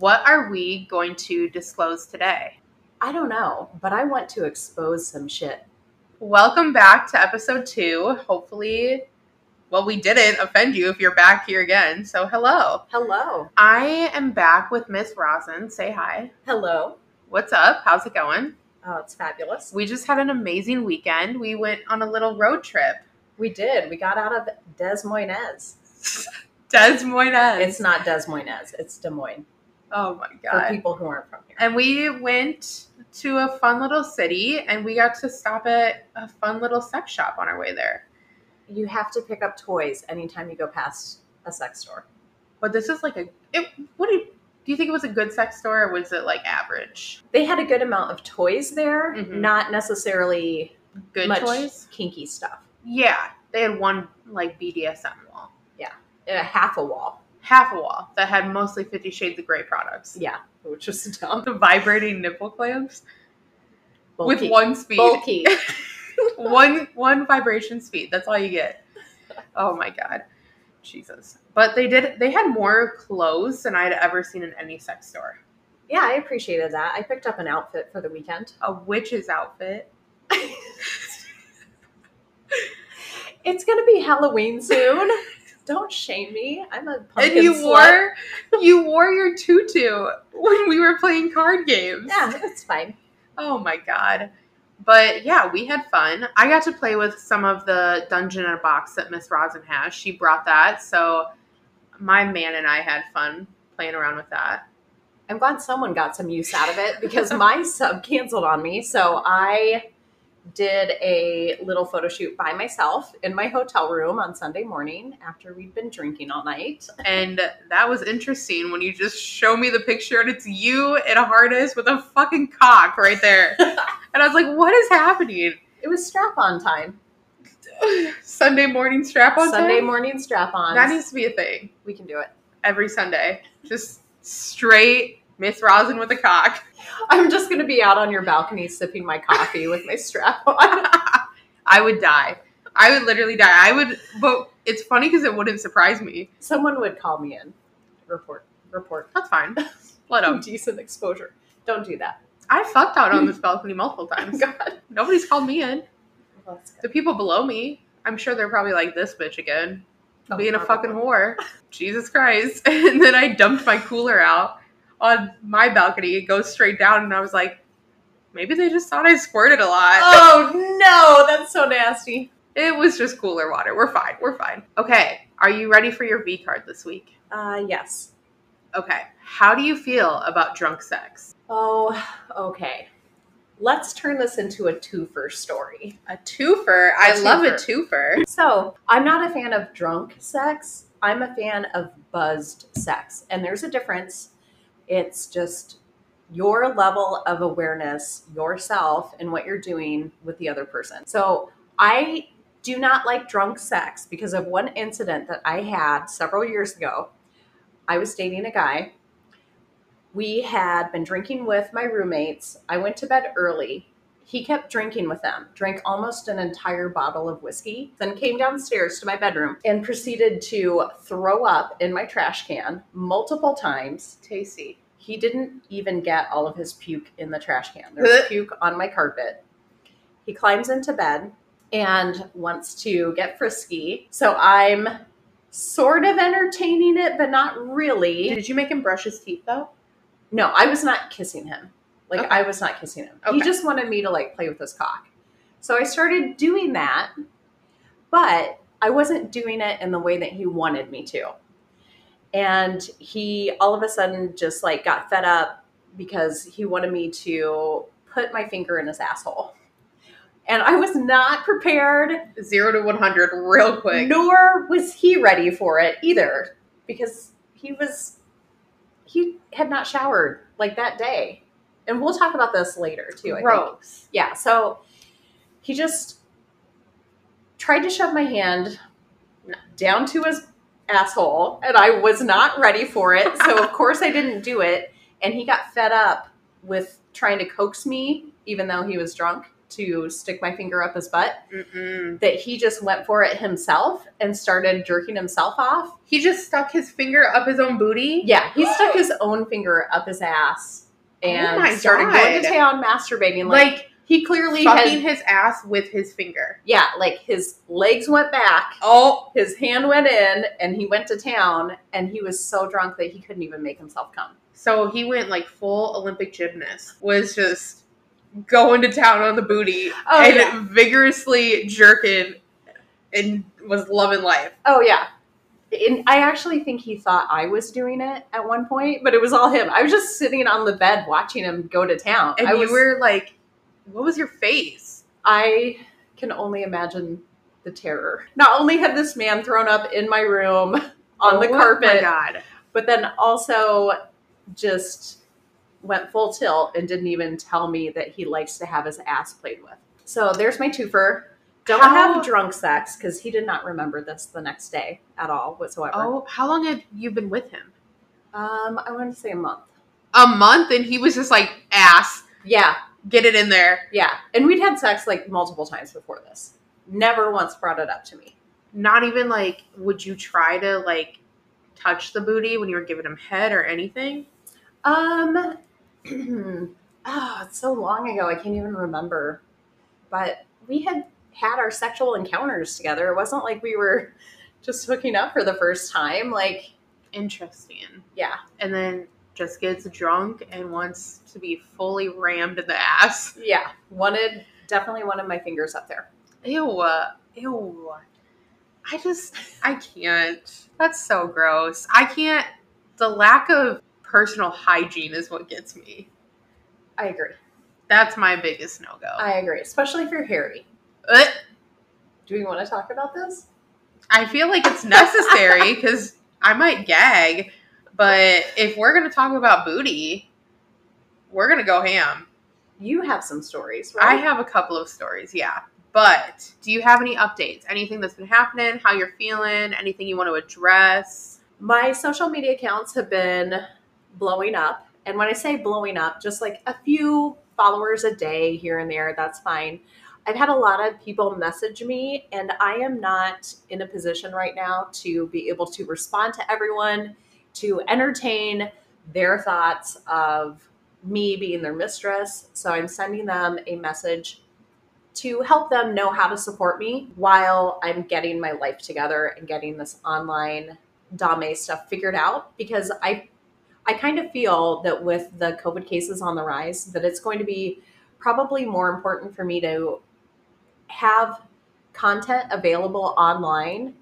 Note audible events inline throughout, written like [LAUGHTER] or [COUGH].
What are we going to disclose today? I don't know, but I want to expose some shit. Welcome back to episode two. Hopefully, well, we didn't offend you if you're back here again. So, hello. Hello. I am back with Miss Rosin. Say hi. Hello. What's up? How's it going? Oh, it's fabulous. We just had an amazing weekend. We went on a little road trip. We did. We got out of Des Moines. [LAUGHS] Des Moines. It's not Des Moines. It's Des Moines oh my god! for people who aren't from here. And we went to a fun little city and we got to stop at a fun little sex shop on our way there. You have to pick up toys anytime you go past a sex store. But this is like a it, what do you, do you think it was a good sex store or was it like average? They had a good amount of toys there, Mhm. not necessarily Good toys? kinky stuff. Yeah. They had one like BDSM wall. Yeah, a half a wall. Half a wall that had mostly Fifty Shades of Grey products. Yeah, which was dumb. The vibrating nipple clamps with one speed. bulky. [LAUGHS] one one vibration speed. That's all you get. Oh my god. Jesus. But they did they had more clothes than I'd ever seen in any sex store. yeah, I appreciated that. I picked up an outfit for the weekend. A witch's outfit. [LAUGHS] It's gonna be Halloween soon. [LAUGHS] Don't shame me. I'm a pumpkin and you slut. wore you wore your tutu when we were playing card games. Yeah, that's fine. Oh my god. But yeah, we had fun. I got to play with some of the dungeon in a box that Miss Rosin has. She brought that, so my man and I had fun playing around with that. I'm glad someone got some use out of it because my [LAUGHS] sub canceled on me. So I did a little photo shoot by myself in my hotel room on Sunday morning after we'd been drinking all night. And that was interesting when you just show me the picture and it's you in a harness with a fucking cock right there. [LAUGHS] and I was like, what is happening? It was strap on time. [SIGHS] Sunday morning strap on Sunday time? morning strap on. That needs to be a thing we can do it. every Sunday. Just straight Miss Rosin with a cock. I'm just gonna be out on your balcony sipping my coffee with my strap on. [LAUGHS] I would die. I would literally die. I would, but it's funny because it wouldn't surprise me. Someone would call me in. Report. Report. That's fine. [LAUGHS] Let them. Decent exposure. Don't do that. I fucked out on this balcony multiple [LAUGHS] times. God. Nobody's called me in. Well, The people below me, I'm sure they're probably like this bitch again, Oh, being a fucking whore. Jesus Christ! And then I dumped my cooler out on my balcony. It goes straight down, and I was like, maybe they just thought I squirted a lot. Oh no, that's so nasty. It was just cooler water. We're fine. We're fine. Okay, are you ready for your V card this week? Uh, yes. Okay, how do you feel about drunk sex? Oh, okay. Let's turn this into a twofer story. A twofer. I A love a twofer. twofer. So, I'm not a fan of drunk sex. I'm a fan of buzzed sex. And there's a difference. It's just your level of awareness, yourself, and what you're doing with the other person. So, I do not like drunk sex because of one incident that I had several years ago. I was dating a guy. We had been drinking with my roommates. I went to bed early. He kept drinking with them, drank almost an entire bottle of whiskey, then came downstairs to my bedroom and proceeded to throw up in my trash can multiple times. Tasty. He didn't even get all of his puke in the trash can. There [LAUGHS] was puke on my carpet. He climbs into bed and wants to get frisky. So I'm sort of entertaining it, but not really. Did you make him brush his teeth though? No, I was not kissing him. Like Okay. I was not kissing him. He just wanted me to like play with his cock. So I started doing that, but I wasn't doing it in the way that he wanted me to. And he all of a sudden just like got fed up because he wanted me to put my finger in his asshole. And I was not prepared, Zero to one hundred, real quick. nor was he ready for it either because he was he had not showered like that day. And we'll talk about this later too, I think. Yeah, so he just tried to shove my hand down to his asshole, and I was not ready for it. So, of [LAUGHS] course, I didn't do it. And he got fed up with trying to coax me, even though he was drunk. to stick my finger up his butt Mm-mm. that he just went for it himself and started jerking himself off. He just stuck his finger up his own booty. Yeah, he stuck his own finger up his ass Oh and Oh started going to town masturbating. Like, Like he clearly fucking had, his ass with his finger. yeah, like his legs went back, Oh, his hand went in, and he went to town. And he was so drunk that he couldn't even make himself come. so he went like full Olympic gymnast. Was just going to town on the booty Oh, and yeah. vigorously jerking, and was loving life. Oh yeah. And I actually think he thought I was doing it at one point, but it was all him. I was just sitting on the bed watching him go to town. And I you was, were like, "What was your face?" I can only imagine the terror. Not only had this man thrown up in my room on the Oh my carpet, God. but then also just went full tilt and didn't even tell me that he likes to have his ass played with. So there's my twofer. Don't How- have drunk sex because he did not remember this the next day at all whatsoever. Oh, how long had you been with him? Um, I want to say a month. A month, and he was just like, "Ass, Yeah, get it in there." yeah. And we'd had sex like multiple times before this. Never once brought it up to me. Not even like, would you try to like touch the booty when you were giving him head or anything? Um, [CLEARS THROAT] oh, it's so long ago. I can't even remember. But we had had our sexual encounters together. It wasn't like we were [LAUGHS] just hooking up for the first time. Like, Interesting. yeah, And then just gets drunk and wants to be fully rammed in the ass. yeah. Wanted definitely wanted my fingers up there. Ew, uh, ew. I just, I can't. That's so gross. I can't. The lack of personal hygiene is what gets me. I agree. That's my biggest no go. I agree, especially if you're hairy. Uh, Do we want to talk about this? I feel like it's necessary [LAUGHS] because I might gag, but if we're gonna talk about booty, we're gonna go ham. You have some stories, I have a couple of stories, yeah. But do you have any updates? Anything that's been happening? How you're feeling? Anything you want to address? my social media accounts have been blowing up. And when I say blowing up, just like a few followers a day here and there, that's fine. I've had a lot of people message me, and I am not in a position right now to be able to respond to everyone, to entertain their thoughts of me being their mistress. So I'm sending them a message to help them know how to support me while I'm getting my life together and getting this online Dame stuff figured out because I I kind of feel that with the COVID cases on the rise that it's going to be probably more important for me to have content available online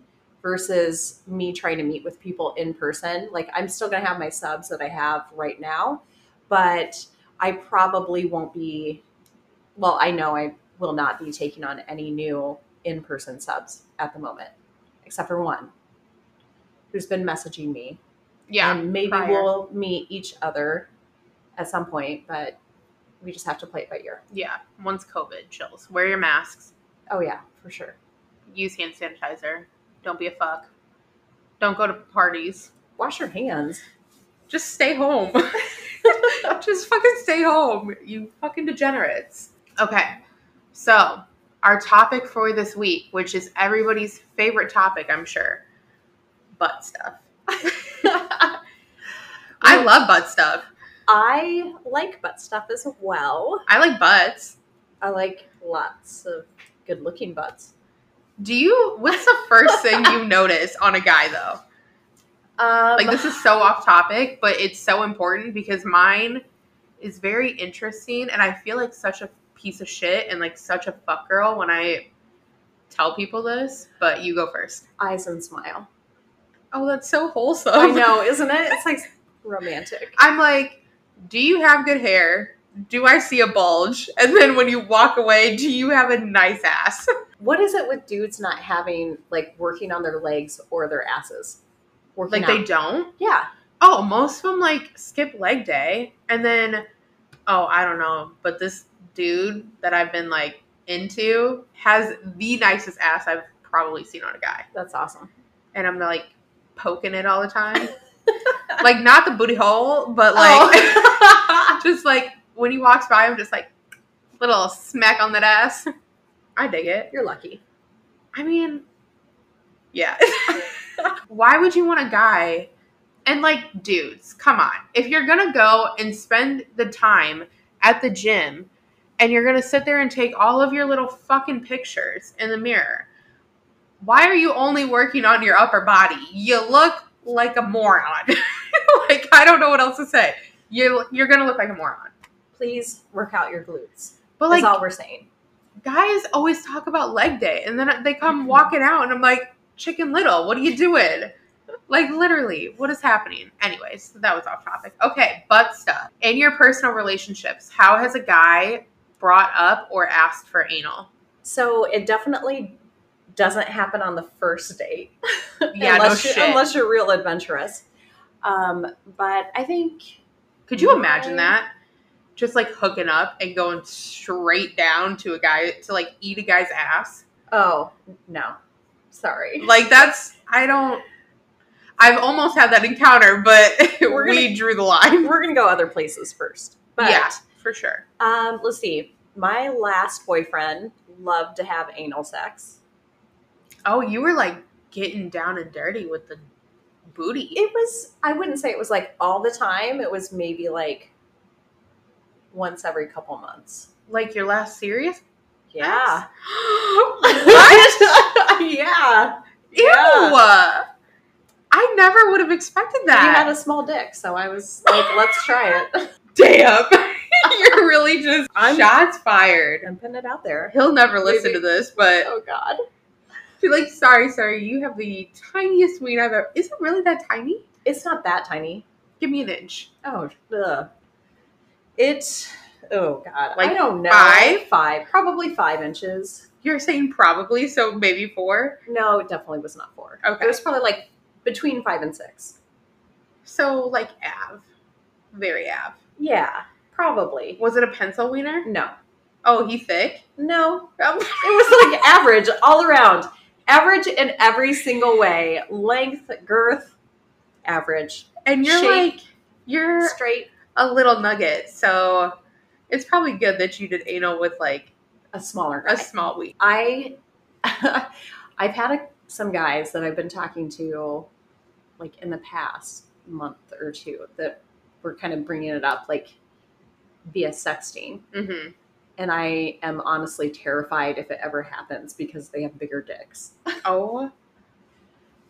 versus me trying to meet with people in person. Like I'm still going to have my subs that I have right now, but I probably won't be well, I know I will not be taking on any new in-person subs at the moment except for one who's been messaging me. Yeah, and maybe prior. we'll meet each other at some point, but we just have to play it by ear. yeah. Once COVID chills, wear your masks. Oh yeah, for sure. Use hand sanitizer. Don't be a fuck. Don't go to parties. Wash your hands. Just stay home. [LAUGHS] [LAUGHS] Just fucking stay home, you fucking degenerates. Okay, so our topic for this week, which is everybody's favorite topic, I'm sure butt stuff. [LAUGHS] I love butt stuff. I like butt stuff as well. I like butts. I like lots of good looking butts. Do you, what's the first thing you [LAUGHS] notice on a guy though? Um, Like, this is so off topic, but it's so important because mine is very interesting and I feel like such a piece of shit and like such a fuck girl when I tell people this, but you go first. eyes and smile. Oh, that's so wholesome. I know, isn't it? [LAUGHS] It's like romantic. I'm like, do you have good hair? Do I see a bulge? And then when you walk away, do you have a nice ass? What is it with dudes not having like working on their legs or their asses? Working like they don't? yeah. Oh, most of them like skip leg day. And then, oh, I don't know. But this dude that I've been like into has the nicest ass I've probably seen on a guy. That's awesome. And I'm like poking it all the time. [LAUGHS] like, not the booty hole, but like, Oh. [LAUGHS] just like when he walks by, I'm just like, Little smack on that ass. [LAUGHS] I dig it. You're lucky. I mean, yeah. [LAUGHS] [LAUGHS] Why would you want a guy? And like, dudes, come on. If you're gonna go and spend the time at the gym and you're gonna sit there and take all of your little fucking pictures in the mirror, why are you only working on your upper body? You look like a moron. like, I don't know what else to say. You, you're gonna look like a moron. Please work out your glutes. But That's like, all we're saying. guys always talk about leg day and then they come walking out and I'm like, Chicken Little, what are you doing? Like literally, what is happening? Anyways, that was off topic. Okay, butt stuff. In your personal relationships, how has a guy brought up or asked for anal? So it definitely doesn't happen on the first date. [LAUGHS] Yeah, unless no you- shit. Unless you're real adventurous. Um, but I think Could you imagine No. that? Just like hooking up and going straight down to a guy to like eat a guy's ass. oh no, sorry. [LAUGHS] Like that's I don't I've almost had that encounter, but [LAUGHS] We're gonna- drew the line. We're gonna go other places first. But yeah, for sure. um, let's see. My last boyfriend loved to have anal sex. Oh, you were like getting down and dirty with the booty. It was I wouldn't say it was like all the time. It was maybe like once every couple months. Like your last series? Yeah. [GASPS] what? [LAUGHS] yeah. Ew! Yeah. I never would have expected that. He had a small dick, so I was like, let's try it. [LAUGHS] Damn. [LAUGHS] You're really just I'm- shots fired. I'm putting it out there. He'll never listen Maybe. to this, but Oh God. be like, sorry, sorry, you have the tiniest ween I've ever. Is it really that tiny? It's not that tiny. Give me an inch. Oh, ugh. It. Oh God. Like I don't know. five? Five. Probably five inches. You're saying probably, so maybe four. No, it definitely was not four. Okay. It was probably like between five and six. So like Av, very Av. Yeah. Probably. Was it a pencil wiener? No. Oh, he thick. No. Oh. [LAUGHS] It was like average all around. Average in every single way. Length, girth, average. And you're Shape. like, you're Straight. A little nugget, so it's probably good that you did anal with like A smaller guy. a small wheat. I [LAUGHS] I've had a, some guys that I've been talking to like in the past month or two that were kind of bringing it up like via sexting hmm and I am honestly terrified if it ever happens because they have bigger dicks. Oh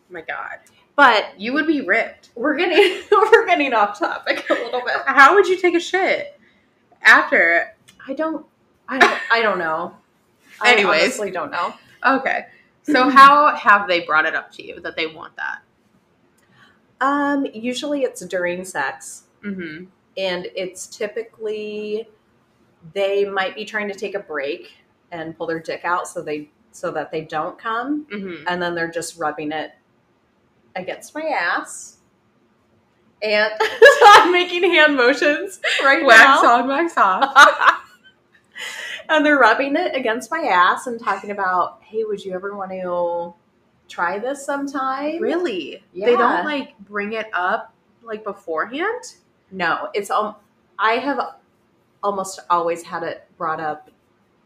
my god, But you would be ripped. we're getting [LAUGHS] we're getting off topic a little bit. How would you take a shit after? I don't I don't I don't know. I [LAUGHS] Anyways. honestly don't know. Okay, so [CLEARS THROAT] how have they brought it up to you that they want that? Um usually it's during sex. Mm-hmm. and it's typically they might be trying to take a break and pull their dick out so they so that they don't come Mm-hmm. and then they're just rubbing it against my ass and [LAUGHS] so i'm making hand motions right now. Wax now on, wax off. [LAUGHS] and they're rubbing it against my ass and talking about hey would you ever want to try this sometime Really? Yeah. They don't like bring it up like beforehand? No, it's um I have almost always had it brought up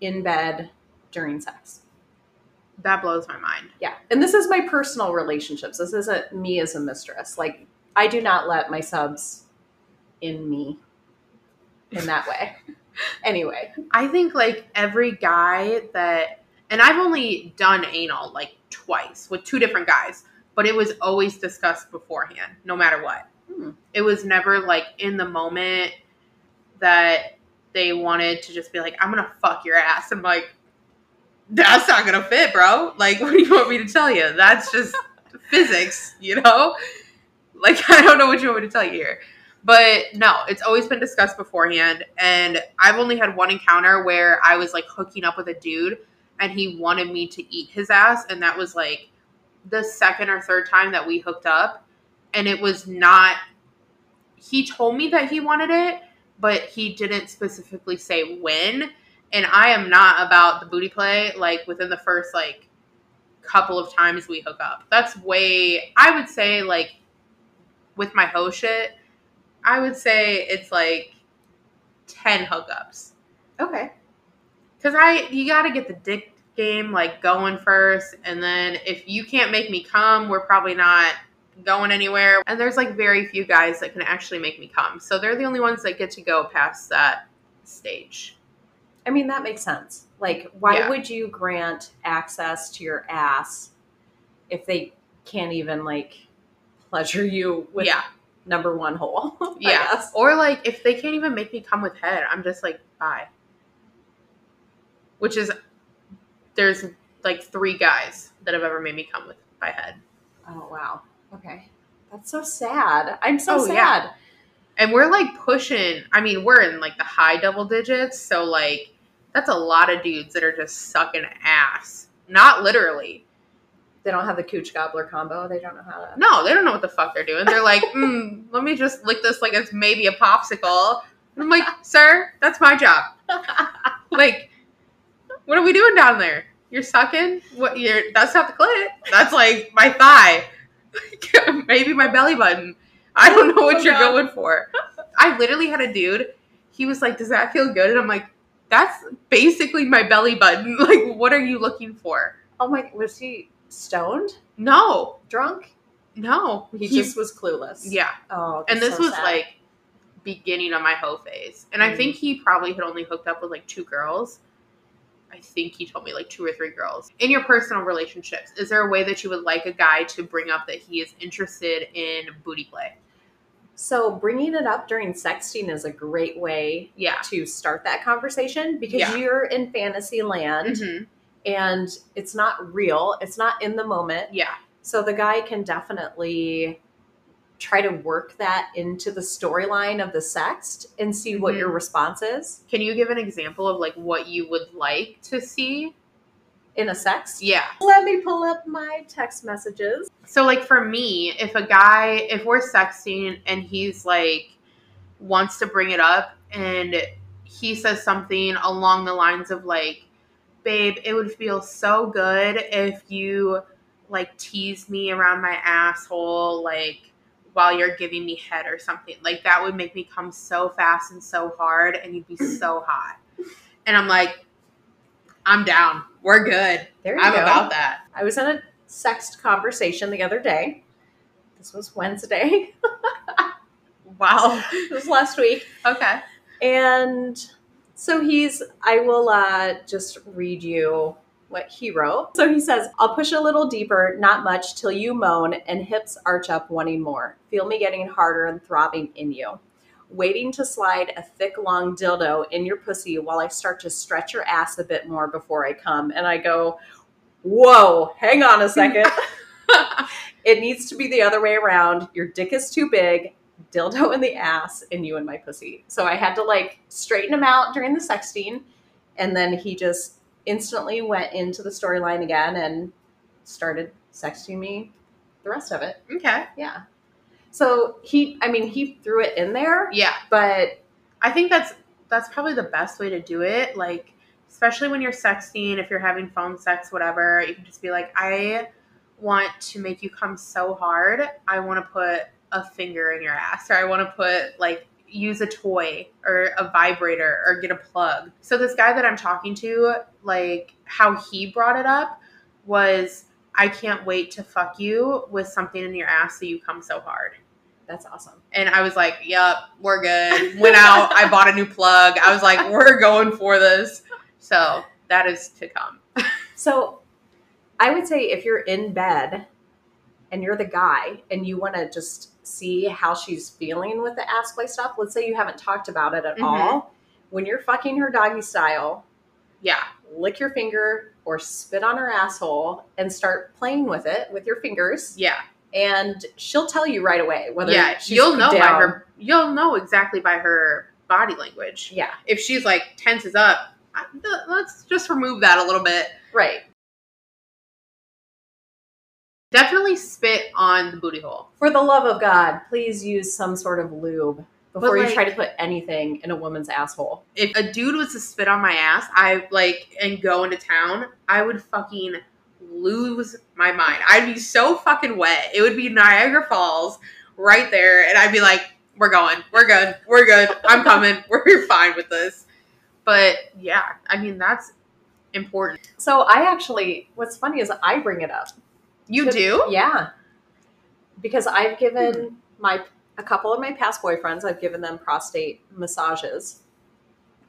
in bed during sex. That blows my mind. Yeah. And this is my personal relationships. This isn't me as a mistress. Like I do not let my subs in me in that way. [LAUGHS] anyway. I think like every guy that, and I've only done anal like twice with two different guys, but it was always discussed beforehand, no matter what. Hmm. It was never like in the moment that they wanted to just be like, I'm gonna fuck your ass. I'm like, that's not gonna fit, bro. Like, [LAUGHS] what do you want me to tell you? That's just physics, you know? Like, [LAUGHS] I don't know what you want me to tell you here. But no, it's always been discussed beforehand. And I've only had one encounter where I was like hooking up with a dude and he wanted me to eat his ass. And that was like the second or third time that we hooked up. And it was not, he told me that he wanted it, but he didn't specifically say when. And I am not about the booty play like within the first like couple of times we hook up. That's way, I would say, like with my hoe shit, I would say it's like 10 hookups. Okay. Cause I you gotta get the dick game like going first, and then if you can't make me come, we're probably not going anywhere. And there's like very few guys that can actually make me come. So they're the only ones that get to go past that stage. I mean, that makes sense. Like, why Yeah. would you grant access to your ass if they can't even like pleasure you with yeah. number one hole? [LAUGHS] Yeah. Or like if they can't even make me come with head, I'm just like, bye. Which is there's like three guys that have ever made me come with by head. Oh wow. Okay. That's so sad. I'm so Oh, sad. yeah. And we're like pushing I mean, we're in like the high double digits, so like that's a lot of dudes that are just sucking ass. Not literally. They don't have the cooch gobbler combo. They don't know how to. No, they don't know what the fuck they're doing. They're like, [LAUGHS] mm, let me just lick this like it's maybe a popsicle. And I'm like, sir, that's my job. [LAUGHS] Like, what are we doing down there? You're sucking? What? You're that's not the clit. That's like my thigh. [LAUGHS] Maybe my belly button. I don't know what Oh, you're God. going for. I literally had a dude. He was like, "Does that feel good?" And I'm like, "That's basically my belly button. [LAUGHS] Like, what are you looking for?" Oh my! Was he stoned? No, Drunk? no. He, just was clueless. yeah. Oh, And this so was sad. like beginning of my hoe phase. And I Mm. think he probably had only hooked up with like two girls. I think he told me like two or three girls. In your personal relationships, is there a way that you would like a guy to bring up that he is interested in booty play? So bringing it up during sexting is a great way Yeah. to start that conversation because Yeah. you're in fantasy land hmm and it's not real. It's not in the moment. Yeah. So the guy can definitely try to work that into the storyline of the sext and see what Mhm. your response is Can you give an example of like what you would like to see? In a sex. Yeah. Let me pull up my text messages. So like for me, if a guy, if we're sexting and he's like wants to bring it up and he says something along the lines of like, babe, it would feel so good if you like tease me around my asshole like while you're giving me head or something. Like that would make me come so fast and so hard and you'd be so hot. And I'm like, I'm down. We're good. There you go. I'm go. about that. I was in a sext conversation the other day. This was Wednesday. [LAUGHS] Wow. it was last week. Okay. And so he's, I will uh, just read you what he wrote. So he says, I'll push a little deeper, not much, till you moan and hips arch up wanting more. Feel me getting harder and throbbing in you. Waiting to slide a thick, long dildo in your pussy while I start to stretch your ass a bit more before I come. And I go, Whoa, hang on a second. [LAUGHS] [LAUGHS] it needs to be the other way around. Your dick is too big, dildo in the ass, and you in my pussy. So I had to like straighten him out during the sexting, and then he just instantly went into the storyline again and started sexting me the rest of it. Okay. Yeah. So he, I mean, he threw it in there, Yeah. but I think that's that's probably the best way to do it. Like, especially when you're sexting, if you're having phone sex, whatever, you can just be like, I want to make you come so hard. I want to put a finger in your ass, or I want to put like use a toy or a vibrator or get a plug. So this guy that I'm talking to, like how he brought it up was I can't wait to fuck you with something in your ass so you come so hard. That's awesome. And I was like, yep, we're good." Went out. I bought a new plug. I was like, "We're going for this." So that is to come. So I would say if you're in bed and you're the guy and you want to just see how she's feeling with the ass play stuff, let's say you haven't talked about it at Mhm. all. When you're fucking her doggy style, Yeah, lick your finger or spit on her asshole and start playing with it with your fingers. yeah, And she'll tell you right away whether yeah. You'll know by her. You'll know exactly by her body language. Yeah, If she's like tenses up, let's just remove that a little bit. right. Definitely spit on the booty hole. For the love of God, please use some sort of lube before you try to put anything in a woman's asshole. If a dude was to spit on my ass, I like and go into town, I would fucking lose my mind. I'd be so fucking wet. It would be Niagara Falls right there, and I'd be like, "We're going. We're good. We're good. I'm coming. [LAUGHS] We're fine with this." But yeah, I mean that's important. So I actually, what's funny is I bring it up. You To- do? Yeah. Because I've given Hmm. my a couple of my past boyfriends, I've given them prostate massages.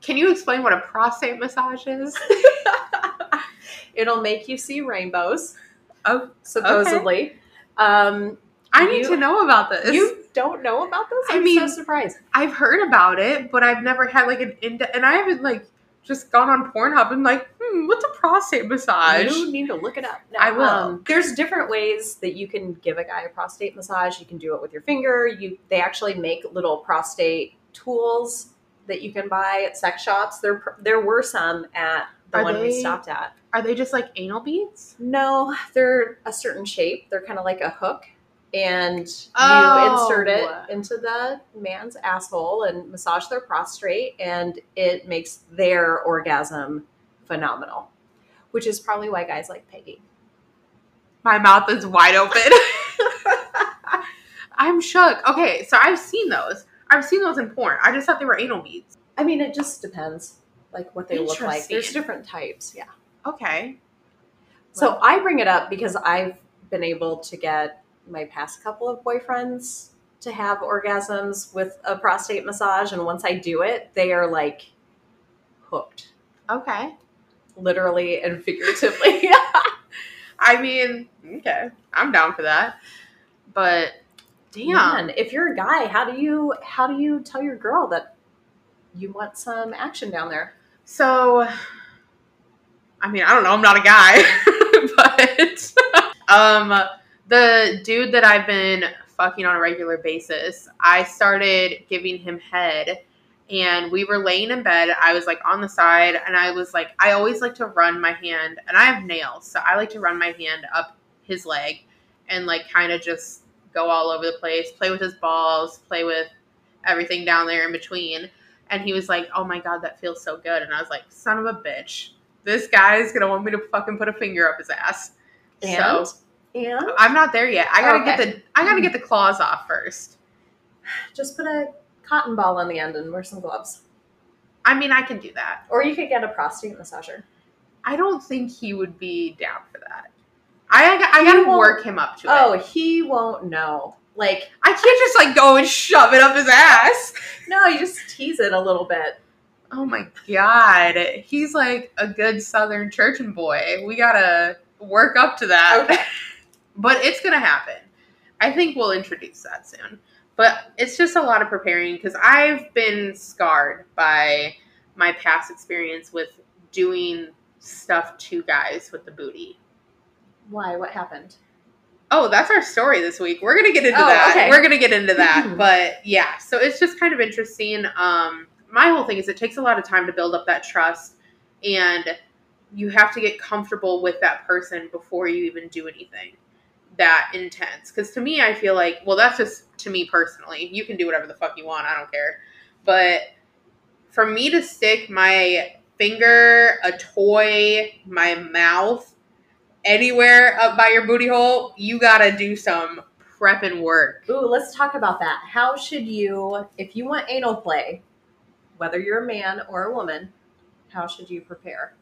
Can you explain what a prostate massage is? [LAUGHS] It'll make you see rainbows, Oh, supposedly. Um, I need You- to know about this. you don't know about this? I I'm mean- so surprised. I've heard about it, but I've never had like an in and I haven't like just gone on Pornhub and like, hmm, what's a prostate massage? You need to look it up. No, I will. um, there's different ways that you can give a guy a prostate massage. You can do it with your finger. You they actually make little prostate tools that you can buy at sex shops. There there were some at the Are one we stopped at. Are they just like anal beads? No, they're a certain shape. They're kind of like a hook. And you Oh. insert it oh. into the man's asshole and massage their prostate, and it makes their orgasm phenomenal, which is probably why guys like Peggy. My mouth is wide open. [LAUGHS] I'm shook. Okay, so I've seen those. I've seen those in porn. I just thought they were anal beads. I mean, it just depends, like what they look like. There's different types, yeah. Okay. So I bring it up because I've been able to get my past couple of boyfriends to have orgasms with a prostate massage, and once I do it, they are like hooked, Okay. literally and [LAUGHS] figuratively. [LAUGHS] I mean, okay. I'm down for that. But damn. Man, if you're a guy, how do you how do you tell your girl that you want some action down there? So, I mean, I don't know. I'm not a guy, [LAUGHS] but [LAUGHS] um, the dude that I've been fucking on a regular basis, I started giving him head, and we were laying in bed. I was like on the side, and I was like, I always like to run my hand, and I have nails, so I like to run my hand up his leg, and like kind of just go all over the place, play with his balls, play with everything down there in between. And he was like, "Oh my god, that feels so good." And I was like, "Son of a bitch, this guy's gonna want me to fucking put a finger up his ass." And so and I'm not there yet. I gotta Okay. get the I gotta get the claws off first. [SIGHS] just put a cotton ball on the end and wear some gloves. I mean, I can do that. Or you could get a prostate massager. I don't think he would be down for that. I I, I gotta work him up to Oh, it. Oh, he won't know. Like, I can't just like go and shove it up his ass. no, you just tease it a little bit. Oh my god, he's like a good Southern churchin' boy. We gotta work up to that. Okay. [LAUGHS] but it's gonna happen. I think we'll introduce that soon. But it's just a lot of preparing because I've been scarred by my past experience with doing stuff to guys with the booty. Why? What happened? Oh, that's our story this week. We're gonna get into Oh, that. okay. We're gonna get into that. [LAUGHS] but yeah, so it's just kind of interesting. Um, my whole thing is it takes a lot of time to build up that trust, and you have to get comfortable with that person before you even do anything that intense. Because to me, I feel like, well, that's just to me personally. You can do whatever the fuck you want. I don't care. But for me to stick my finger, a toy, my mouth anywhere up by your booty hole, you gotta do some prepping work. Ooh, let's talk about that. How should you, if you want anal play, whether you're a man or a woman, how should you prepare?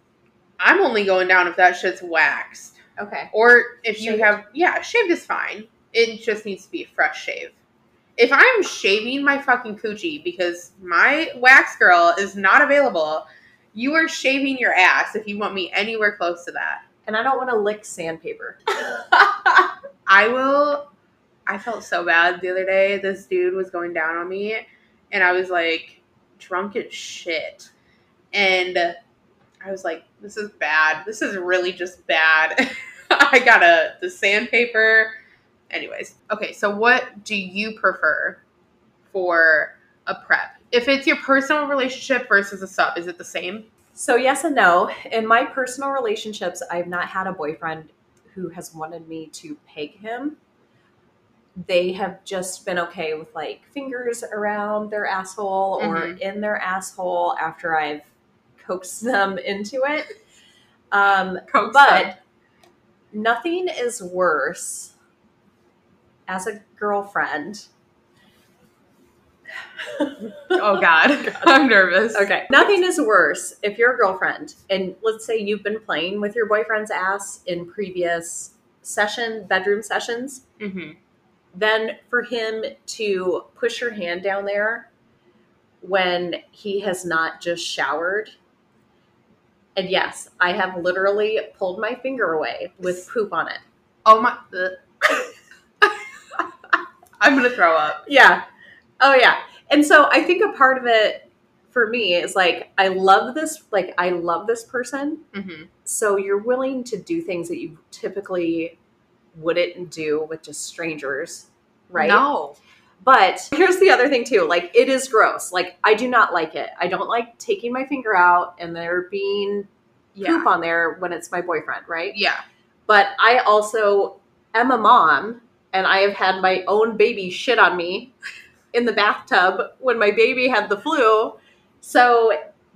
I'm only going down if that shit's waxed. Okay. Or if you have, yeah, shaved is fine. It just needs to be a fresh shave. If I'm shaving my fucking coochie because my wax girl is not available, you are shaving your ass if you want me anywhere close to that. And I don't want to lick sandpaper. [LAUGHS] I will. I felt so bad the other day. This dude was going down on me, and I was like drunk as shit. And I was like, this is bad. This is really just bad. [LAUGHS] I got a the sandpaper. Anyways, okay. So, what do you prefer for a prep? If it's your personal relationship versus a sub, is it the same? So, yes and no. In my personal relationships, I've not had a boyfriend who has wanted me to peg him. They have just been okay with like fingers around their asshole or Mhm. in their asshole after I've coaxed them into it. Um, Coke but nothing is worse as a girlfriend Oh God, [LAUGHS] I'm nervous. Okay. Nothing is worse if you're a girlfriend and let's say you've been playing with your boyfriend's ass in previous session, bedroom sessions, hmm than for him to push your hand down there when he has not just showered. And yes, I have literally pulled my finger away with poop on it. Oh my. [LAUGHS] I'm gonna throw up. Yeah. Oh yeah. And so I think a part of it for me is like I love this like I love this person. hmm So you're willing to do things that you typically wouldn't do with just strangers, right? No. But here's the other thing too. Like it is gross. Like I do not like it. I don't like taking my finger out and there being Yeah. poop on there when it's my boyfriend, right? Yeah. But I also am a mom and I have had my own baby shit on me in the bathtub when my baby had the flu. So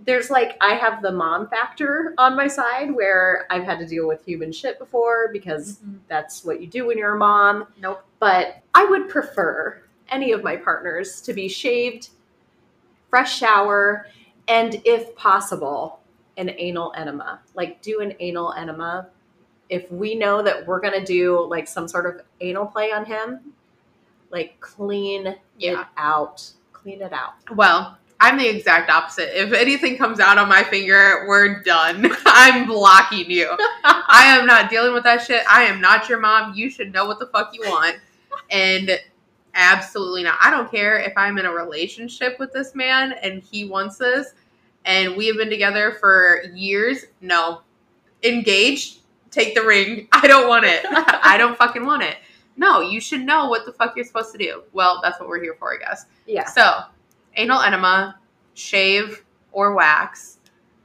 there's like I have the mom factor on my side where I've had to deal with human shit before because mm-hmm. that's what you do when you're a mom. Nope. But I would prefer any of my partners to be shaved, fresh shower, and if possible, an anal enema. Like do an anal enema. If we know that we're gonna do like some sort of anal play on him, like clean Yeah. it out. Clean it out. Well, I'm the exact opposite. If anything comes out on my finger, we're done. [LAUGHS] I'm blocking you. [LAUGHS] I am not dealing with that shit. I am not your mom. You should know what the fuck you want. And absolutely not. I don't care if I'm in a relationship with this man and he wants this and we have been together for years. No. Engaged, take the ring. [LAUGHS] I don't want it. I don't fucking want it. No, you should know what the fuck you're supposed to do. Well, that's what we're here for, I guess. Yeah. So, anal enema, shave or wax,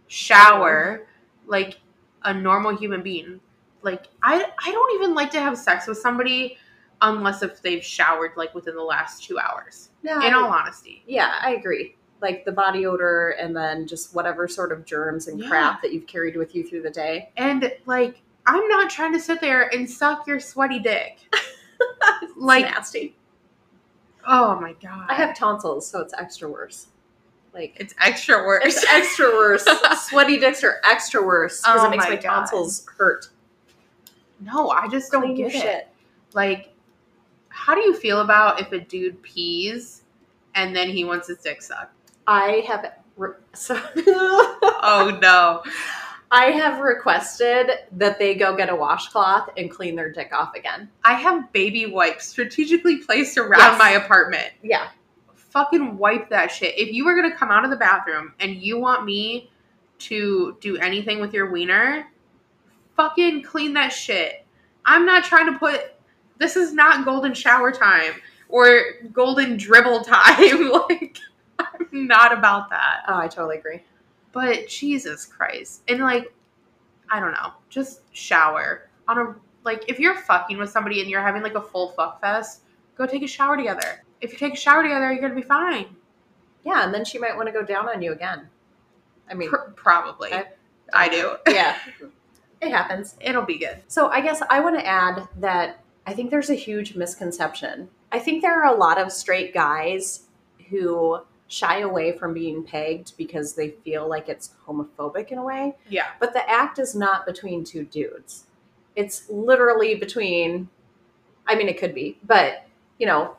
shower like a normal human being. Like I I don't even like to have sex with somebody unless if they've showered like within the last 2 hours. No, In all honesty. Yeah, I agree. Like the body odor and then just whatever sort of germs and Yeah. crap that you've carried with you through the day. And like I'm not trying to sit there and suck your sweaty dick. [LAUGHS] [LAUGHS] Like like nasty. oh my god. I have tonsils, so it's extra worse. Like it's extra worse. it's extra worse. [LAUGHS] Sweaty dicks are extra worse because Oh it makes my my, God. tonsils hurt. no, I just don't Clean your get it. shit. Like, how do you feel about if a dude pees and then he wants his dick sucked? I have re- so [LAUGHS] Oh no. I have requested that they go get a washcloth and clean their dick off again. I have baby wipes strategically placed around Yes. my apartment. Yeah. Fucking wipe that shit. If you were gonna come out of the bathroom and you want me to do anything with your wiener, fucking clean that shit. I'm not trying to put. This is not golden shower time or golden dribble [LAUGHS] time. like, I'm not about that. Oh, I totally agree. But Jesus Christ. And like, I don't know, just shower on a like if you're fucking with somebody and you're having like a full fuck fest, go take a shower together. If you take a shower together, you're gonna be fine. Yeah, and then she might want to go down on you again. I mean, Pr- probably. I- I do. [LAUGHS] yeah, it happens. It'll be good. So I guess I want to add that I think there's a huge misconception. I think there are a lot of straight guys who shy away from being pegged because they feel like it's homophobic in a way. Yeah. But the act is not between two dudes. It's literally between I mean it could be, but you know,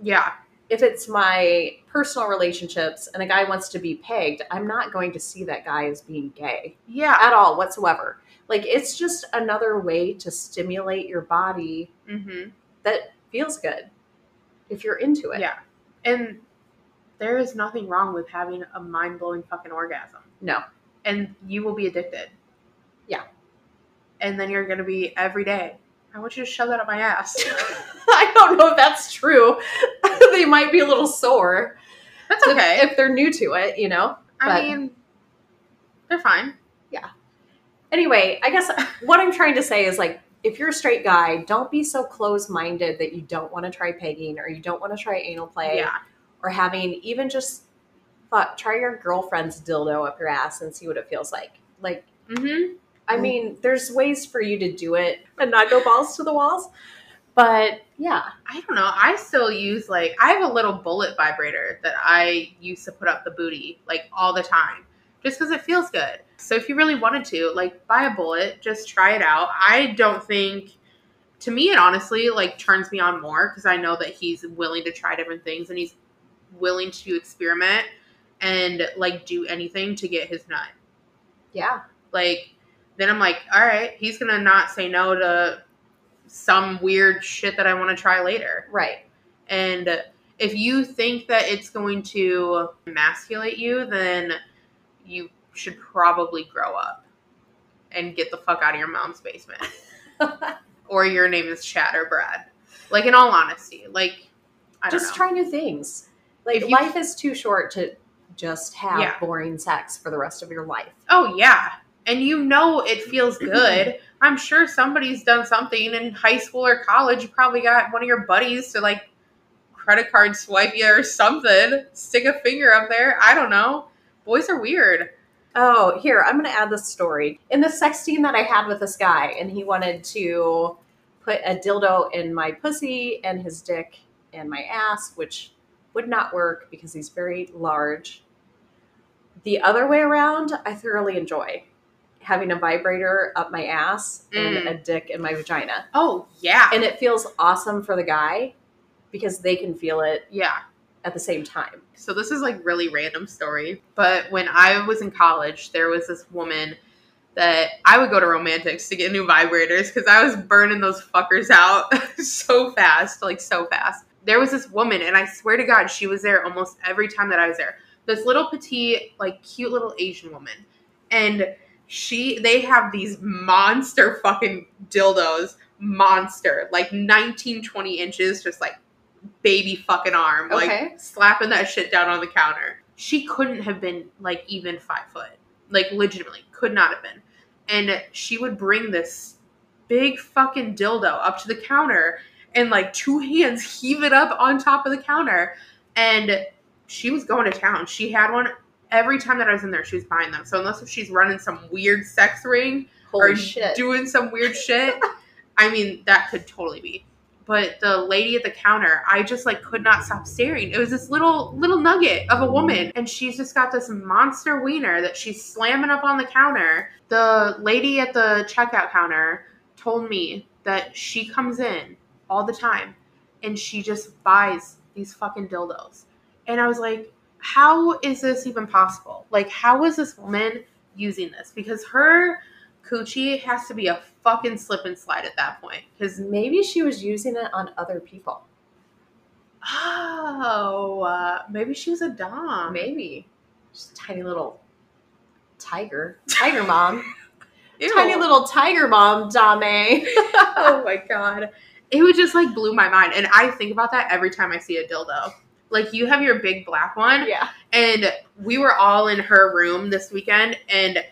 Yeah. if it's my personal relationships and a guy wants to be pegged, I'm not going to see that guy as being gay Yeah. at all whatsoever. Like it's just another way to stimulate your body Mm-hmm. that feels good if you're into it. Yeah. And there is nothing wrong with having a mind blowing fucking orgasm. No. And you will be addicted. Yeah. And then you're gonna be every day. I want you to shove that up my ass. [LAUGHS] I don't know if that's true. [LAUGHS] they might be a little sore. That's okay. If, if they're new to it, you know. I but- mean, they're fine. Yeah. Anyway, I guess [LAUGHS] what I'm trying to say is like if you're a straight guy, don't be so close-minded that you don't want to try pegging or you don't want to try anal play Yeah. Or having even just fuck, try your girlfriend's dildo up your ass and see what it feels like. Like Mm-hmm. I mean, there's ways for you to do it and not go balls to the walls. But yeah, I don't know. I still use like I have a little bullet vibrator that I used to put up the booty like all the time, just because it feels good. So if you really wanted to, like, buy a bullet, just try it out. I don't think. To me, it honestly like turns me on more because I know that he's willing to try different things and he's willing to experiment and like do anything to get his nut. yeah, Like, then I'm like, all right, he's gonna not say no to some weird shit that I want to try later. right. And if you think that it's going to emasculate you, then you should probably grow up and get the fuck out of your mom's basement. [LAUGHS] or your name is Chad or Brad. Like, in all honesty, like, I don't just try new things. Like you- life is too short to just have Yeah. boring sex for the rest of your life. Oh yeah. And you know it feels good. [CLEARS THROAT] I'm sure somebody's done something in high school or college. You probably got one of your buddies to like credit card swipe you or something. Stick a finger up there. I don't know. Boys are weird. Oh, here, I'm going to add this story. In the sexting that I had with this guy, and he wanted to put a dildo in my pussy and his dick and my ass, which would not work because he's very large. The other way around, I thoroughly enjoy having a vibrator up my ass and Mm. a dick in my vagina. Oh yeah. And it feels awesome for the guy because they can feel it yeah. at the same time. So this is like really random story, but when I was in college, there was this woman that I would go to Romantix to get new vibrators because I was burning those fuckers out [LAUGHS] so fast, like so fast. There was this woman, and I swear to God, she was there almost every time that I was there. This little petite, like cute little Asian woman, and she they have these monster fucking dildos, monster, like 19, 20 inches, just like baby fucking arm, Okay. like slapping that shit down on the counter. She couldn't have been like even five foot, like legitimately could not have been. And she would bring this big fucking dildo up to the counter and like two hands heave it up on top of the counter. And she was going to town. She had one every time that I was in there. She was buying them. So unless if she's running some weird sex ring Holy or shit. doing some weird shit. [LAUGHS] I mean, that could totally be. But the lady at the counter, I just like could not stop staring. It was this little little nugget of a woman, and she's just got this monster wiener that she's slamming up on the counter. The lady at the checkout counter told me that she comes in all the time and she just buys these fucking dildos. And I was like, how is this even possible? Like, how is this woman using this? Because her coochie has to be a fucking slip and slide at that point. Because Maybe she was using it on other people. oh, uh, maybe she was a dom. Maybe. Just a tiny little tiger. Tiger mom. [LAUGHS] Tiny little tiger mom, Dame. [LAUGHS] oh my god. It would just like blew my mind. And I think about that every time I see a dildo. Like you have your big black one, yeah. and we were all in her room this weekend, and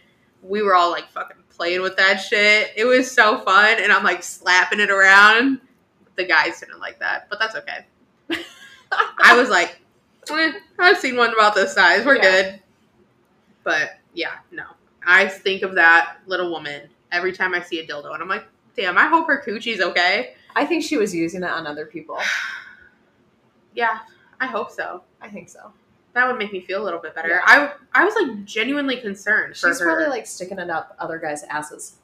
we were all like fucking playing with that shit. It was so fun, and I'm like slapping it around. The guys didn't like that, but that's okay. [LAUGHS] I was like, eh, I've seen one about this size. We're Yeah. good. But yeah, no. I think of that little woman every time I see a dildo, and I'm like, damn, I hope her coochie's okay. I think she was using it on other people. [SIGHS] Yeah, I hope so. I think so. That would make me feel a little bit better. Yeah. I I was like genuinely concerned for She's probably like sticking it up other guys' asses.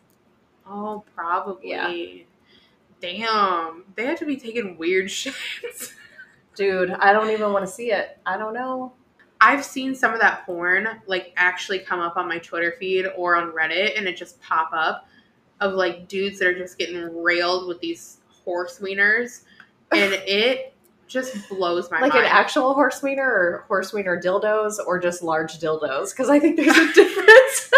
oh, probably. Yeah. Damn, they have to be taking weird [LAUGHS] shits. Dude, I don't even want to see it. I don't know. I've seen some of that porn like actually come up on my Twitter feed or on Reddit, and it just pop up of like dudes that are just getting railed with these horse wieners, and [LAUGHS] it just blows my mind. like mind. an actual horse wiener or horse wiener dildos or just large dildos? Because I think there's a [LAUGHS] difference.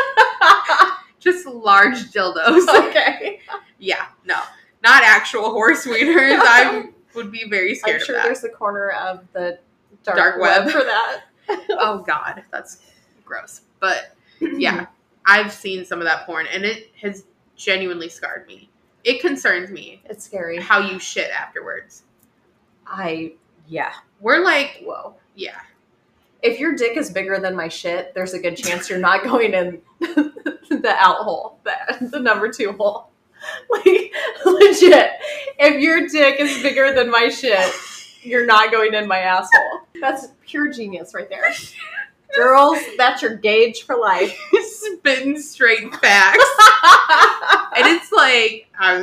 [LAUGHS] just large dildos. okay. yeah, no, not actual horse wieners. I would be very scared I'm sure there's a corner of the dark, Dark web. web. for that. oh god, that's gross. But [CLEARS THROAT] yeah, I've seen some of that porn and it has genuinely scarred me. It concerns me It's scary. how you shit afterwards. I, yeah. We're like, Whoa. yeah, If your dick is bigger than my shit, there's a good chance you're not [LAUGHS] going in [LAUGHS] the out hole, the, the number two hole. [LAUGHS] like legit. If your dick is bigger than my shit, you're not going in my asshole. That's pure genius right there. Girls, that's your gauge for life. Spitting straight facts.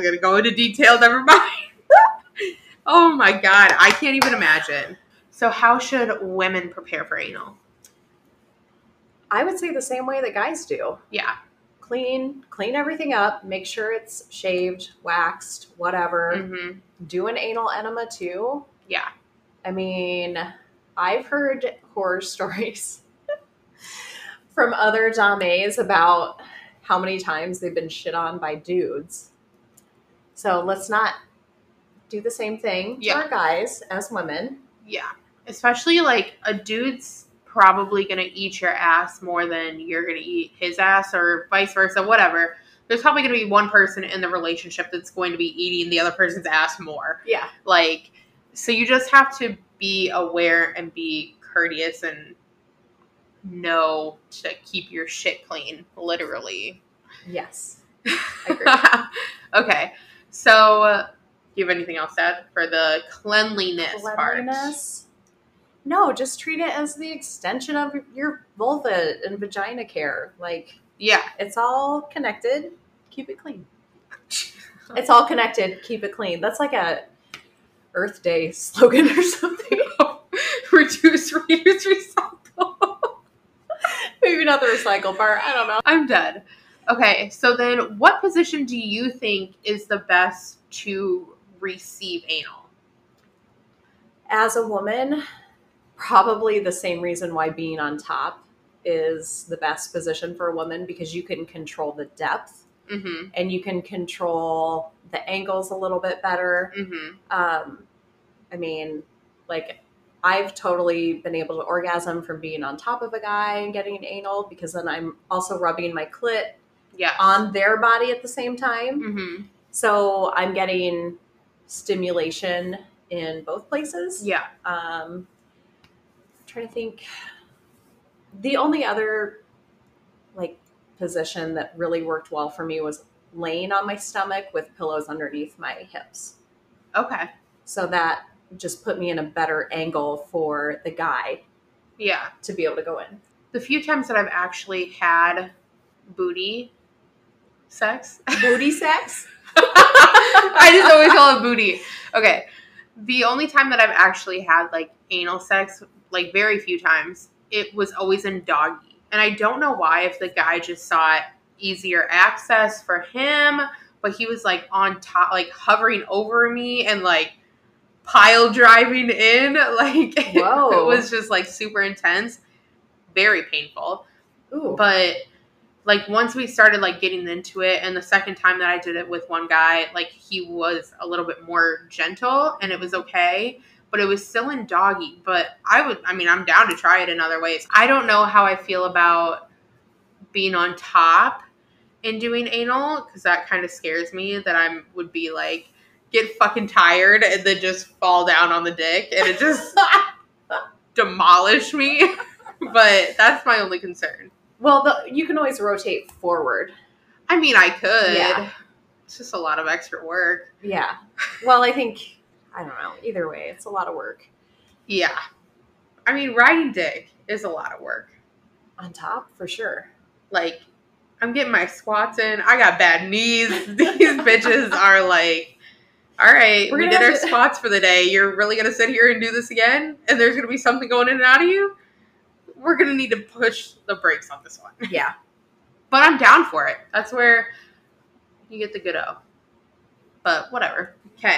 And it's like, I was going to go into detail, never mind. [LAUGHS] oh my God. I can't even imagine. So, how should women prepare for anal? I would say the same way that guys do. Yeah. Clean, clean everything up, make sure it's shaved, waxed, whatever. hmm Do an anal enema too. Yeah. I mean, I've heard horror [LAUGHS] stories from other dames about how many times they've been shit on by dudes. So let's not do the same thing to our guys as women. Yeah. Especially like a dude's probably going to eat your ass more than you're going to eat his ass or vice versa, whatever. There's probably going to be one person in the relationship that's going to be eating the other person's ass more. Yeah. Like, so you just have to be aware and be courteous and know to keep your shit clean, literally. Yes. [LAUGHS] okay. So, uh, do you have anything else to add for the cleanliness, part? No, just treat it as the extension of your vulva and vagina care. Like Yeah. it's all connected. Keep it clean. [LAUGHS] It's all connected. Keep it clean. That's like a Earth Day slogan or something. [LAUGHS] Reduce, reuse, recycle. [LAUGHS] Maybe not the recycle part. I don't know. I'm dead. Okay, so then what position do you think is the best to receive anal? As a woman, probably the same reason why being on top is the best position for a woman because you can control the depth Mm-hmm. and you can control the angles a little bit better. Mm-hmm. Um, I mean, like I've totally been able to orgasm from being on top of a guy and getting an anal because then I'm also rubbing my clit Yeah. on their body at the same time. Mm-hmm. So I'm getting stimulation in both places. Yeah. Um, I'm trying to think. The only other like position that really worked well for me was laying on my stomach with pillows underneath my hips. Okay. So that just put me in a better angle for the guy Yeah. to be able to go in. The few times that I've actually had booty sex, Booty sex? [LAUGHS] I just always call it booty. Okay. The only time that I've actually had like anal sex, like very few times, it was always in doggy. And I don't know why, if the guy just sought easier access for him, but he was like on top, like hovering over me and like pile driving in. [LAUGHS] Like Whoa. it was just like super intense, very painful Ooh. but like once we started like getting into it and the second time that i did it with one guy like he was a little bit more gentle and it was okay but it was still in doggy. But i would i mean i'm down to try it in other ways. I don't know how i feel about being on top and doing anal because that kind of scares me that i would be like get fucking tired and then just fall down on the dick and it just [LAUGHS] demolish me. [LAUGHS] But that's my only concern well, the, you can always rotate forward. I mean, I could. Yeah. It's just a lot of extra work. Yeah. Well, I think, I don't know. Either way, it's a lot of work. Yeah. I mean, riding dick is a lot of work. On top, for sure. Like, I'm getting my squats in. I got bad knees. [LAUGHS] These bitches are like, all right, We're we did our to- squats for the day. You're really going to sit here and do this again? And there's going to be something going in and out of you? We're going to need to push the brakes on this one. Yeah. [LAUGHS] But I'm down for it. That's where you get the good O. But whatever. Okay.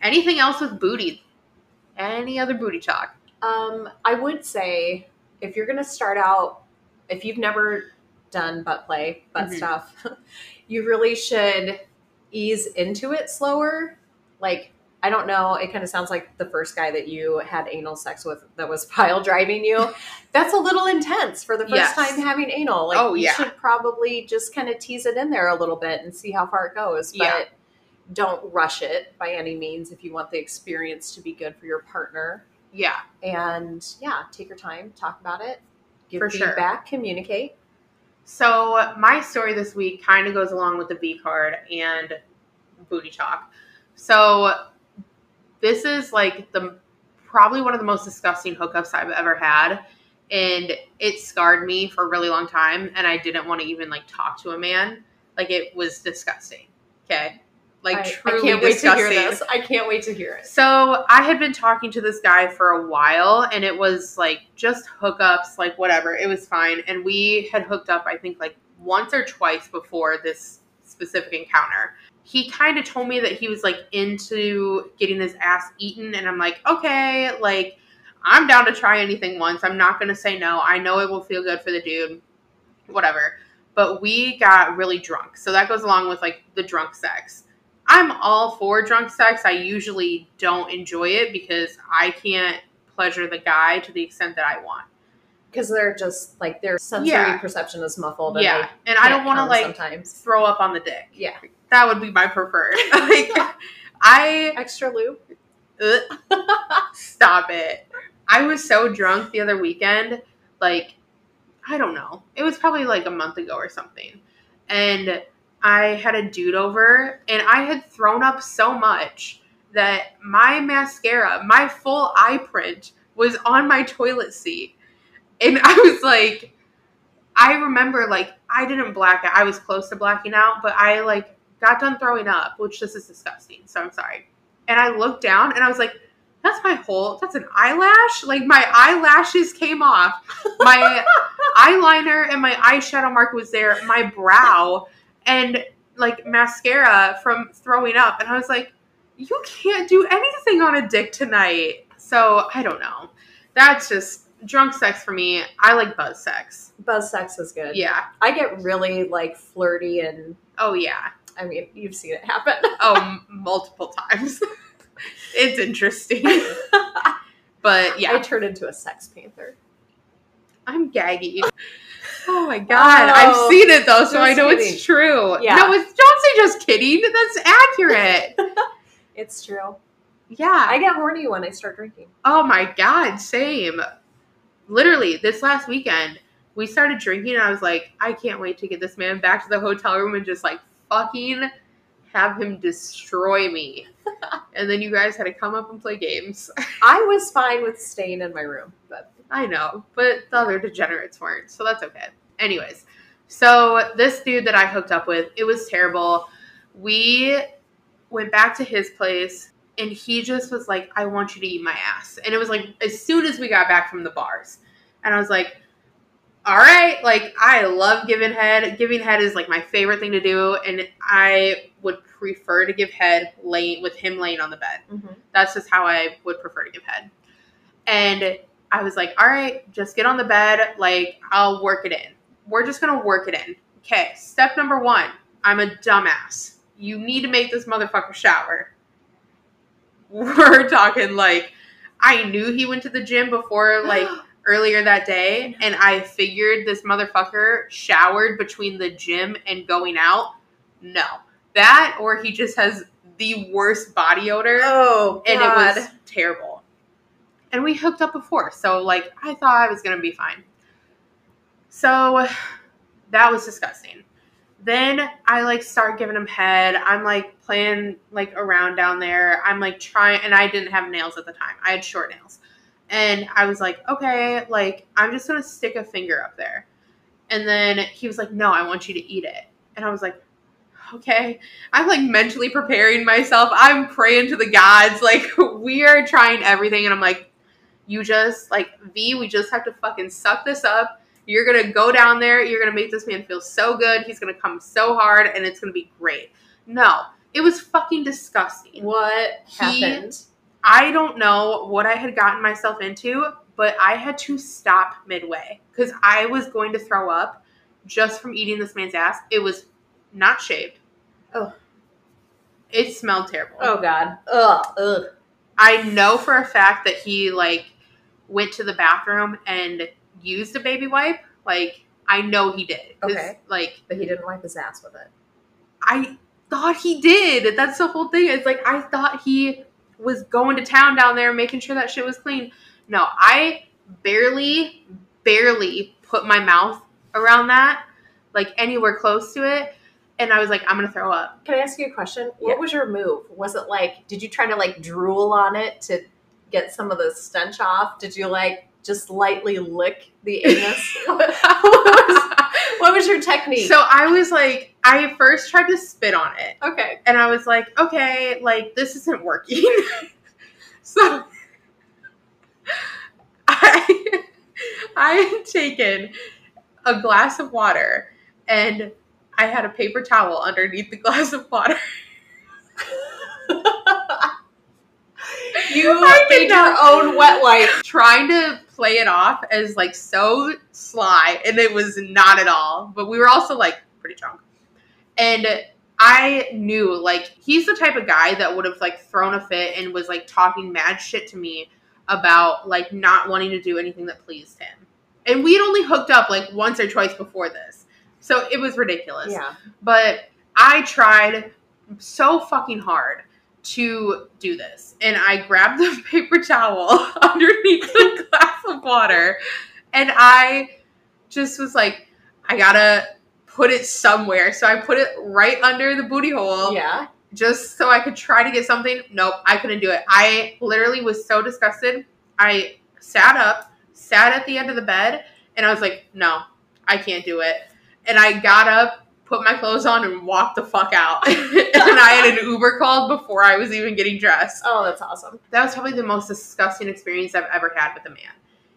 Anything else with booty? Any other booty talk? Um, I would say if you're going to start out, if you've never done butt play, butt Mhm. stuff, [LAUGHS] you really should ease into it slower. Like, I don't know, it kind of sounds like the first guy that you had anal sex with that was [LAUGHS] pile driving you. That's a little intense for the first Yes. time having anal. Like, Oh, you yeah. should probably just kind of tease it in there a little bit and see how far it goes. But Yeah. don't rush it by any means if you want the experience to be good for your partner Yeah. and yeah, take your time, talk about it, give For sure. feedback, communicate. So my story this week kind of goes along with the V card, and booty talk. So this is like the probably one of the most disgusting hookups I've ever had. And it scarred me for a really long time. And I didn't want to even like talk to a man. Like it was disgusting. Okay. Like I, truly I can't wait to hear this. I can't wait to hear it. So I had been talking to this guy for a while and it was like just hookups, like whatever. It was fine. And we had hooked up, I think, like once or twice before this specific encounter. He kind of told me that he was like into getting his ass eaten. And I'm like, okay, like I'm down to try anything once. I'm not going to say no. I know it will feel good for the dude, whatever. But we got really drunk. So that goes along with like the drunk sex. I'm all for drunk sex. I usually don't enjoy it because I can't pleasure the guy to the extent that I want. Because they're just like their sensory Yeah. perception is muffled. And yeah, and I don't want to like sometimes. throw up on the dick. Yeah. That would be my preferred. [LAUGHS] like I Extra lube. [LAUGHS] stop it. I was so drunk the other weekend, like I don't know. It was probably like a month ago or something. And I had a dude over and I had thrown up so much that my mascara, my full eye print was on my toilet seat. And I was like I remember like I didn't black out. I was close to blacking out, but I like got done throwing up, which this is disgusting. So I'm sorry. And I looked down and I was like, that's my whole that's an eyelash? Like my eyelashes came off. My [LAUGHS] eyeliner and my eyeshadow mark was there, my brow and like mascara from throwing up. And I was like, you can't do anything on a dick tonight. So I don't know. That's just drunk sex for me. I like buzz sex. Buzz sex is good. Yeah. I get really like flirty and Oh yeah. I mean you've seen it happen. Oh, m- [LAUGHS] multiple times. [LAUGHS] it's interesting. But yeah. I yeah, turn into a sex panther. I'm gaggy. [LAUGHS] Oh my god, Oh, I've seen it though, so I know kidding. it's true. Yeah. No, it's don't say just kidding. That's accurate. It's true. yeah. I get horny when I start drinking. Oh my god, same. Literally, this last weekend, we started drinking, and I was like, I can't wait to get this man back to the hotel room and just like fucking have him destroy me. [LAUGHS] and then you guys had to come up and play games. [LAUGHS] I was fine with staying in my room, but I know, but the other degenerates weren't, so that's okay. Anyways, so this dude that I hooked up with, it was terrible. We went back to his place and he just was like, I want you to eat my ass. And it was like as soon as we got back from the bars. And I was like, all right, like I love giving head. Giving head is like my favorite thing to do, and I would prefer to give head laying with him laying on the bed. Mm-hmm. That's just how I would prefer to give head. And I was like, all right, just get on the bed. Like, I'll work it in. We're just to work it in. Okay, step number one I'm a dumbass. You need to make this motherfucker shower. [LAUGHS] We're talking like, I knew he went to the gym before, like, [GASPS] [GASPS] earlier that day, and I figured this motherfucker showered between the gym and going out. No. That, or he just has the worst body odor oh and God. it was terrible. And we hooked up before, so like I thought I was gonna be fine. So that was disgusting. Then I like start giving him head. I'm like playing like around down there. I'm like trying, and I didn't have nails at the time. I had short nails, and I was like, okay, like I'm just gonna stick a finger up there. And then he was like, no, I want you to eat it. And I was like, okay. I'm like mentally preparing myself. I'm praying to the gods. [LAUGHS] Like we are trying everything, and I'm like, you just like V. We just have to fucking suck this up. You're gonna go down there. You're gonna make this man feel so good. He's gonna come so hard, and it's gonna be great. No, it was fucking disgusting. what He- happened? I don't know what I had gotten myself into, but I had to stop midway because I was going to throw up just from eating this man's ass. It was not shaved. Oh. It smelled terrible. Oh God. Ugh. Ugh. I know for a fact that he like went to the bathroom and used a baby wipe. Like I know he did. Okay. Like But he didn't wipe his ass with it. I thought he did. That's the whole thing. It's like I thought he was going to town down there making sure that shit was clean. No, I barely, barely put my mouth around that, like anywhere close to it. and I was like, I'm gonna throw up. Can I ask you a question? Yeah. What was your move? Was it like, did you try to like drool on it to get some of the stench off? Did you like just lightly lick the anus? [LAUGHS] what, was, what was your technique? So I was like, I first tried to spit on it, okay. and I was like, okay, like this isn't working. [LAUGHS] so [LAUGHS] I [LAUGHS] I had taken a glass of water and I had a paper towel underneath the glass of water. you I made your own wet wipe. trying to play it off as like so sly and it was not at all but we were also like pretty drunk and i knew like he's the type of guy that would have like thrown a fit and was like talking mad shit to me about like not wanting to do anything that pleased him and we had only hooked up like once or twice before this so it was ridiculous Yeah. but I tried so fucking hard to do this. And I grabbed the [LAUGHS] paper towel [LAUGHS] underneath the [LAUGHS] glass of water and I just was like, I gotta put it somewhere. So I put it right under the booty hole Yeah. just so I could try to get something. Nope, I couldn't do it. I literally was so disgusted. I sat up, sat at the end of the bed, and I was like, no, I can't do it. And I got up, put my clothes on, and walked the fuck out. [LAUGHS] and I had an Uber called before I was even getting dressed. Oh, that's awesome. That was probably the most disgusting experience I've ever had with a man.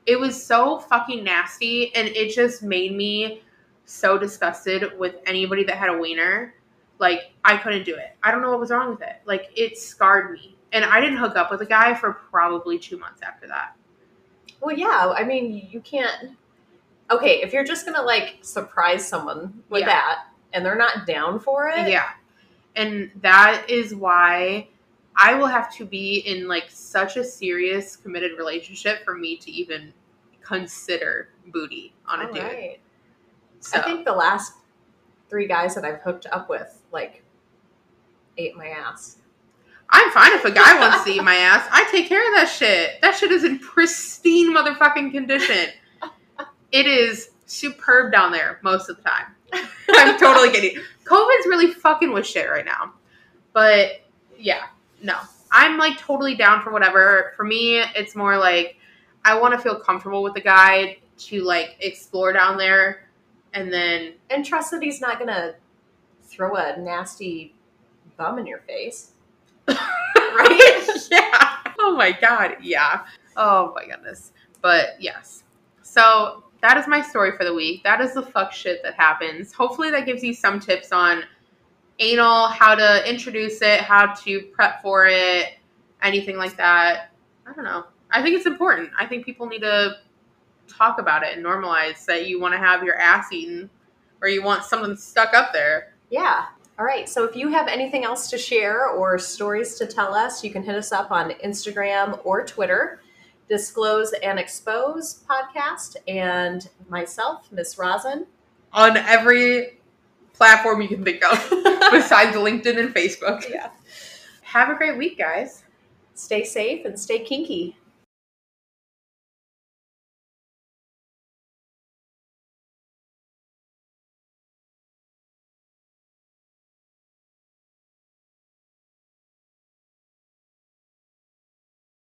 It was so fucking nasty, and it just made me so disgusted with anybody that had a wiener. Like, I couldn't do it. I don't know what was wrong with it. Like, it scarred me. And I didn't hook up with a guy for probably two months after that. Well, yeah. I mean, you can't. Okay, if you're just gonna like surprise someone with Yeah. that and they're not down for it, Yeah. And that is why I will have to be in like such a serious committed relationship for me to even consider booty on a all dude. right. So I think the last three guys that I've hooked up with like ate my ass. I'm fine if a guy wants to eat my ass. I take care of that shit. That shit is in pristine motherfucking condition. It is superb down there most of the time. I'm totally kidding. COVID's really fucking with shit right now. But yeah, no. I'm like totally down for whatever. For me, it's more like I want to feel comfortable with the guy to like explore down there and then And trust that he's not gonna throw a nasty bum in your face. [LAUGHS] right? yeah. Oh my god. Yeah. Oh my goodness. But yes. So that is my story for the week. That is the fuck shit that happens. Hopefully that gives you some tips on anal, how to introduce it, how to prep for it, anything like that. I don't know. I think it's important. I think people need to talk about it and normalize that you want to have your ass eaten or you want something stuck up there. Yeah. All right. So if you have anything else to share or stories to tell us, you can hit us up on Instagram or Twitter. Disclose and Expose podcast, and myself, Miss Rosin. on every platform you can think of [LAUGHS] besides LinkedIn and Facebook. Yeah. Have a great week, guys. Stay safe and stay kinky.